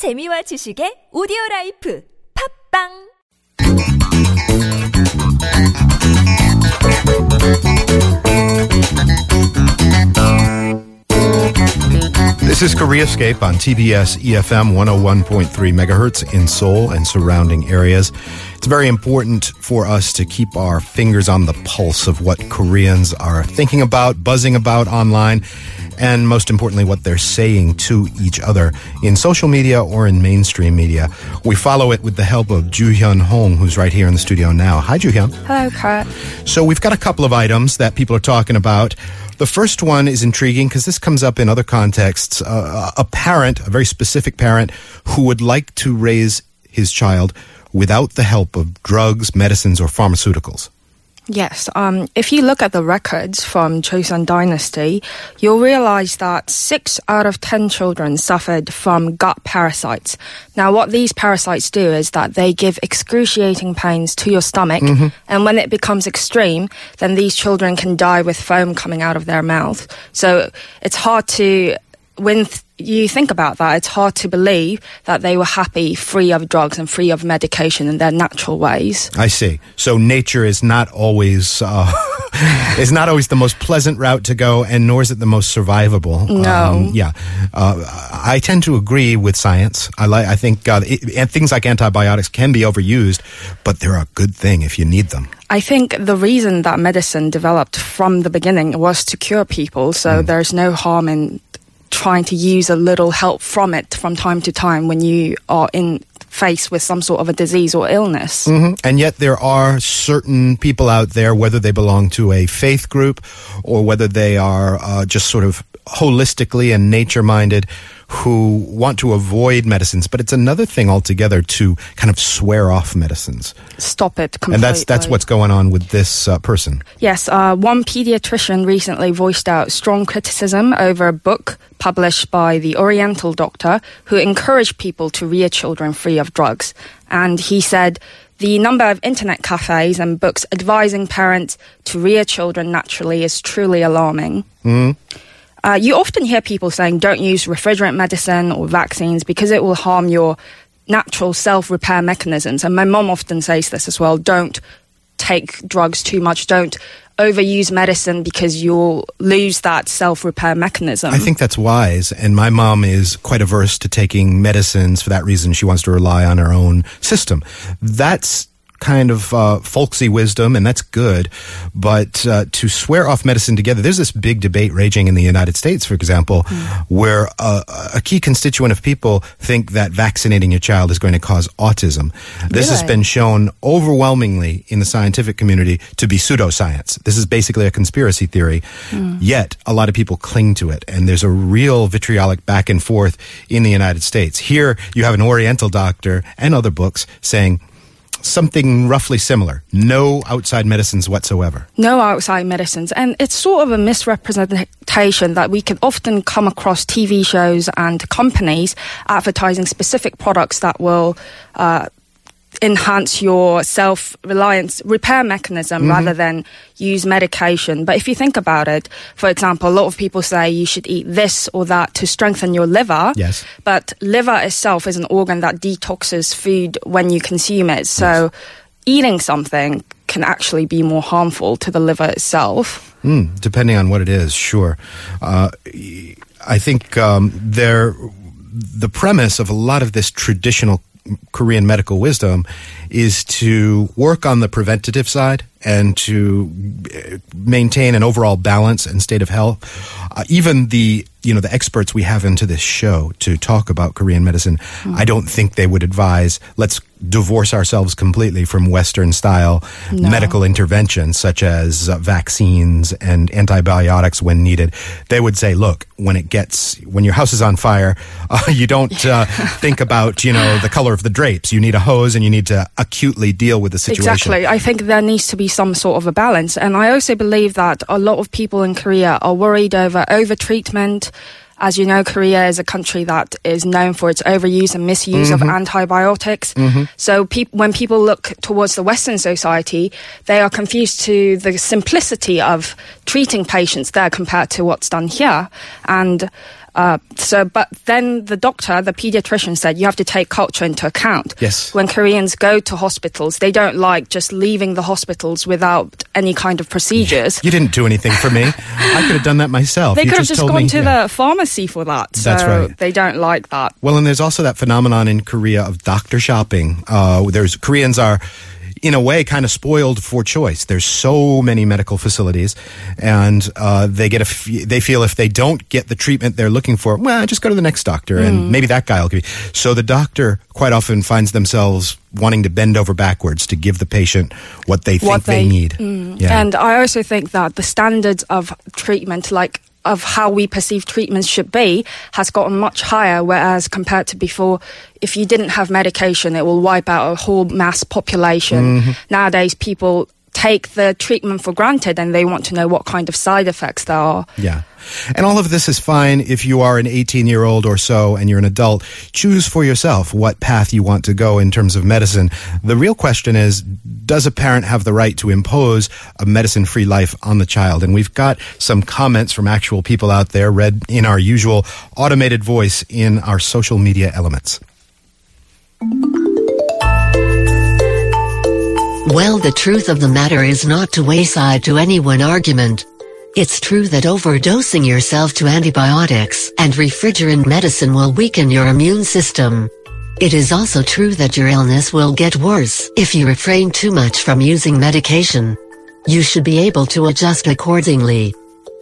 재미와 지식의 오디오 라이프 팝빵 This is Koreascape on TBS EFM 101.3 megahertz in Seoul and surrounding areas. It's very important for us to keep our fingers on the pulse of what Koreans are thinking about, buzzing about online, and most importantly, what they're saying to each other in social media or in mainstream media. We follow it with the help of Juhyun Hong, who's right here in the studio now. Hi, Juhyun. Hello, Kurt. So we've got a couple of items that people are talking about. The first one is intriguing because this comes up in other contexts. Uh, a parent, a very specific parent, who would like to raise his child without the help of drugs, medicines, or pharmaceuticals. Yes, um, if you look at the records from Joseon Dynasty, you'll realize that six out of ten children suffered from gut parasites. Now, what these parasites do is that they give excruciating pains to your stomach, and when it becomes extreme, then these children can die with foam coming out of their mouth. So it's hard to, when th- you think about that, it's hard to believe that they were happy, free of drugs and free of medication in their natural ways. I see. So nature is not always uh, is not always the most pleasant route to go, and nor is it the most survivable. No. Um, yeah, uh, I tend to agree with science. I like. I think uh, it, and things like antibiotics can be overused, but they're a good thing if you need them. I think the reason that medicine developed from the beginning was to cure people, so there's no harm in trying to use a little help from it from time to time when you are in faced with some sort of a disease or illness. Mhm. And yet, there are certain people out there, whether they belong to a faith group or whether they are uh, just sort of holistically and nature minded, who want to avoid medicines. But it's another thing altogether to kind of swear off medicines. Stop it completely. And that's that's what's going on with this uh, person. Yes, uh, one pediatrician recently voiced out strong criticism over a book published by the Oriental doctor who encouraged people to rear children free of drugs. And he said the number of internet cafes and books advising parents to rear children naturally is truly alarming. Uh, you often hear people saying don't use refrigerant medicine or vaccines because it will harm your natural self repair mechanisms. And my mom often says this as well don't take drugs too much, don't overuse medicine because you'll lose that self repair mechanism. I think that's wise. And my mom is quite averse to taking medicines for that reason. She wants to rely on her own system. That's kind of uh, folksy wisdom, and that's good. But uh, to swear off medicine together, there's this big debate raging in the United States, for example, where uh, a key constituent of people think that vaccinating your child is going to cause autism. This has been shown overwhelmingly in the scientific community to be pseudoscience. This is basically a conspiracy theory. Yet a lot of people cling to it, and there's a real vitriolic back and forth in the United States. Here you have an Oriental doctor and other books saying something roughly similar. No outside medicines whatsoever. no outside medicines. And it's sort of a misrepresentation that we can often come across TV shows and companies advertising specific products that will uh, enhance your self reliance repair mechanism rather than use medication. But if you think about it, for example, a lot of people say you should eat this or that to strengthen your liver. Yes. But liver itself is an organ that detoxes food when you consume it. So eating something can actually be more harmful to the liver itself. Mm, depending on what it is, sure. Uh, I think um, there, the premise of a lot of this traditional Korean medical wisdom is to work on the preventative side and to uh, maintain an overall balance and state of health. Uh, even the you know the experts we have into this show to talk about Korean medicine, I don't think they would advise let's divorce ourselves completely from Western style No. medical interventions such as uh, vaccines and antibiotics when needed. They would say, look, when it gets when your house is on fire, uh, you don't uh, think about you know the color of the drapes. You need a hose and you need to acutely deal with the situation. Exactly. I think there needs to be some sort of a balance. And I also believe that a lot of people in Korea are worried over over treatment. As you know, Korea is a country that is known for its overuse and misuse of mm-hmm. antibiotics. Mm-hmm. So peop- when people look towards the Western society, they are confused to the simplicity of treating patients there compared to what's done here. And Uh, so, but then the doctor, the pediatrician said you have to take culture into account. Yes. When Koreans go to hospitals, they don't like just leaving the hospitals without any kind of procedures. You didn't do anything for me. I could have done that myself. They You could have just gone me- to yeah. the pharmacy for that. So That's right. They don't like that. Well, and there's also that phenomenon in Korea of doctor shopping. Uh, there's Koreans are, in a way, kind of spoiled for choice. There's so many medical facilities, and uh, they get a f- they feel if they don't get the treatment they're looking for, well, just go to the next doctor, Mm. and maybe that guy will give you. So the doctor quite often finds themselves wanting to bend over backwards to give the patient what they think what they, they, need. Mm. Yeah. And I also think that the standards of treatment, like of how we perceive treatments should be, has gotten much higher. Whereas compared to before, if you didn't have medication, it will wipe out a whole mass population. Mm-hmm. Nowadays, people take the treatment for granted and they want to know what kind of side effects there are. Yeah. And all of this is fine if you are an 18 year old or so and you're an adult. Choose for yourself what path you want to go in terms of medicine. The real question is, does a parent have the right to impose a medicine free life on the child? And we've got some comments from actual people out there read in our usual automated voice in our social media elements. Well, the truth of the matter is not to wayside to any one argument. It's true that overdosing yourself to antibiotics and refrigerant medicine will weaken your immune system. It is also true that your illness will get worse if you refrain too much from using medication. You should be able to adjust accordingly.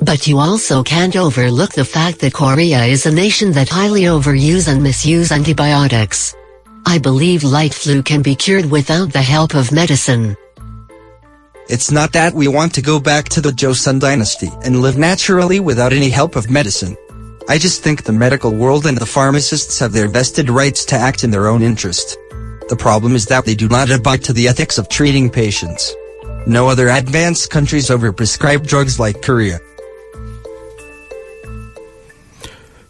But you also can't overlook the fact that Korea is a nation that highly overuse and misuse antibiotics. I believe light flu can be cured without the help of medicine. It's not that we want to go back to the Joseon dynasty and live naturally without any help of medicine. I just think the medical world and the pharmacists have their vested rights to act in their own interest. The problem is that they do not abide to the ethics of treating patients. No other advanced countries overprescribe drugs like Korea.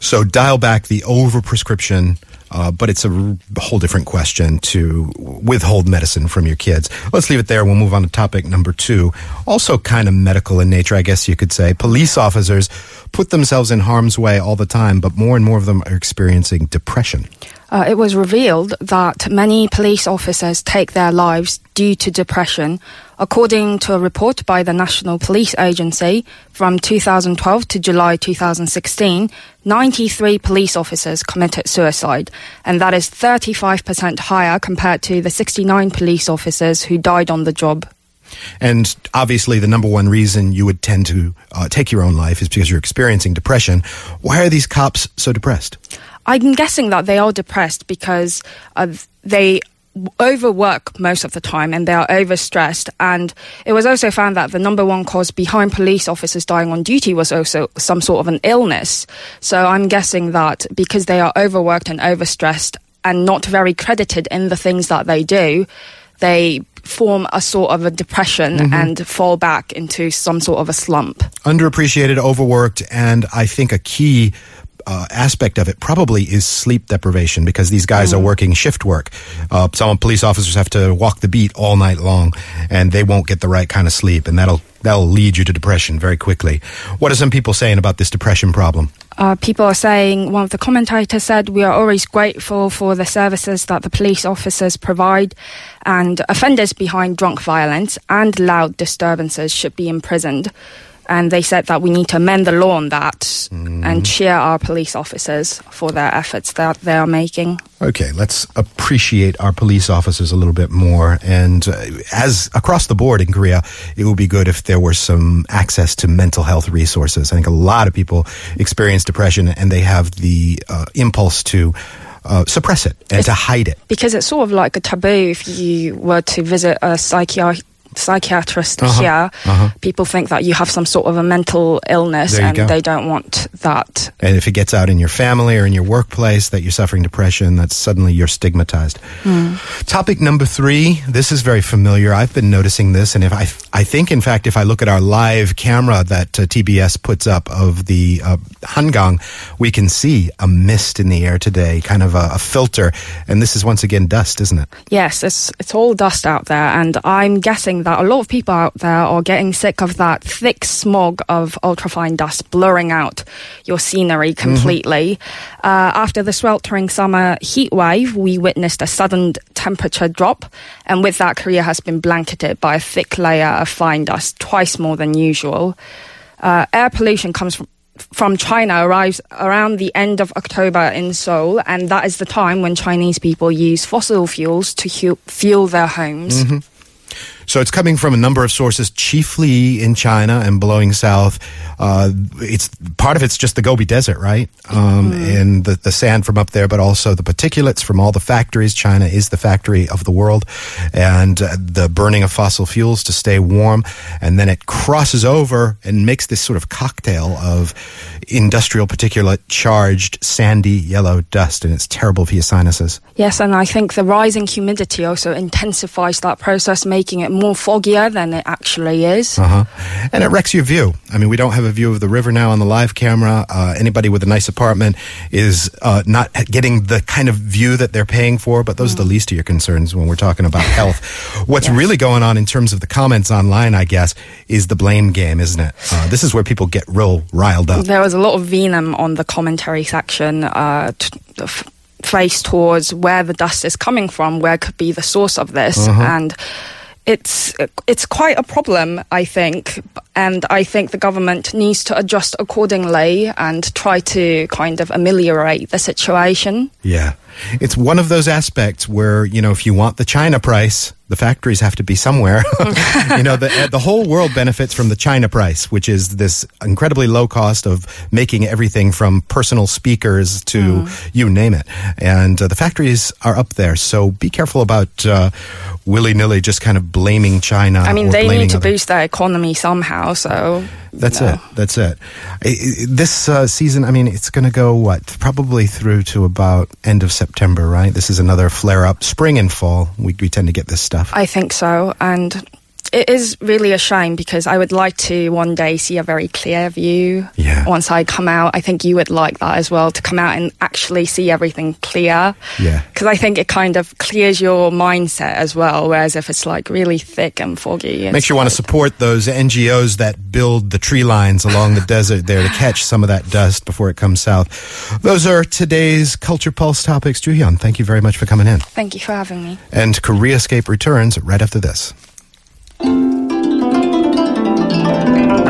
So dial back the overprescription, uh, but it's a whole different question to withhold medicine from your kids. Let's leave it there. We'll move on to topic number two. Also kind of medical in nature, I guess you could say. Police officers put themselves in harm's way all the time, but more and more of them are experiencing depression. Uh, it was revealed that many police officers take their lives due to depression. According to a report by the National Police Agency from 2012 to July 2016, 93 police officers committed suicide, and that is 35% higher compared to the 69 police officers who died on the job. And obviously, the number one reason you would tend to uh, take your own life is because you're experiencing depression. Why are these cops so depressed? I'm guessing that they are depressed because uh, they overwork most of the time and they are overstressed. And it was also found that the number one cause behind police officers dying on duty was also some sort of an illness. So I'm guessing that because they are overworked and overstressed and not very credited in the things that they do, they form a sort of a depression and fall back into some sort of a slump. underappreciated, overworked, and I think a key uh, aspect of it probably is sleep deprivation because these guys are working shift work. Uh, some police officers have to walk the beat all night long, and they won't get the right kind of sleep, and that'll that'll lead you to depression very quickly. What are some people saying about this depression problem? uh, people are saying, one of the commentators said, we are always grateful for the services that the police officers provide, and offenders behind drunk violence and loud disturbances should be imprisoned. And they said that we need to amend the law on that and cheer our police officers for their efforts that they are making. Okay, let's appreciate our police officers a little bit more. And uh, as across the board in Korea, it would be good if there were some access to mental health resources. I think a lot of people experience depression and they have the uh, impulse to uh, suppress it and to hide it. because it's sort of like a taboo if you were to visit a psychiatrist psychiatrist Uh-huh, here uh-huh. people think that you have some sort of a mental illness and go. they don't want that And if it gets out in your family or in your workplace that you're suffering depression, that suddenly you're stigmatized. Topic number three. This is very familiar. I've been noticing this, and if I, I think, in fact, if I look at our live camera that uh, TBS puts up of the uh, Hangang, we can see a mist in the air today, kind of a, a filter. And this is once again dust, isn't it? Yes, it's it's all dust out there, and I'm guessing that a lot of people out there are getting sick of that thick smog of ultrafine dust blurring out your scenery completely. Uh, after the sweltering summer heat wave, we witnessed a sudden temperature drop, and with that, Korea has been blanketed by a thick layer of fine dust, twice more than usual. Uh, air pollution comes from from China arrives around the end of October in Seoul, and that is the time when Chinese people use fossil fuels to hu- fuel their homes. So it's coming from a number of sources, chiefly in China and blowing south. Uh, it's part of it's just the Gobi Desert, right? Um, And the, the sand from up there, but also the particulates from all the factories. China is the factory of the world, and uh, the burning of fossil fuels to stay warm, and then it crosses over and makes this sort of cocktail of industrial particulate charged sandy yellow dust, and it's terrible for your sinuses. Yes, and I think the rising humidity also intensifies that process, making it more foggier than it actually is. Uh-huh. And it wrecks your view. I mean, we don't have a view of the river now on the live camera. Uh, anybody with a nice apartment is uh, not getting the kind of view that they're paying for, but those are the least of your concerns when we're talking about health. What's Yes. really going on in terms of the comments online, I guess, is the blame game, isn't it? Uh, this is where people get real riled up. There was a lot of venom on the commentary section, uh, t- f- faced towards where the dust is coming from, where could be the source of this, and it's it's quite a problem, I think, and I think the government needs to adjust accordingly and try to kind of ameliorate the situation. Yeah. It's one of those aspects where, you know, if you want the China price, the factories have to be somewhere. you know, the, the whole world benefits from the China price, which is this incredibly low cost of making everything from personal speakers to you name it. And uh, the factories are up there. So be careful about uh, willy nilly just kind of blaming China. I mean, they need to boost their economy somehow, so. That's know. it. That's it. This uh, season, I mean, it's going to go what? Probably through to about end of September, right? This is another flare up. Spring and fall, we, we tend to get this stuff. I think so, and it is really a shame because I would like to one day see a very clear view. Yeah. Once I come out, I think you would like that as well to come out and actually see everything clear. Yeah. Because I think it kind of clears your mindset as well. Whereas if it's like really thick and foggy, Makes you want to support those NGOs that build the tree lines along the desert there to catch some of that dust before it comes south. Those are today's Culture Pulse topics. Juhyun, thank you very much for coming in. Thank you for having me. And Koreascape returns right after this. Thank you.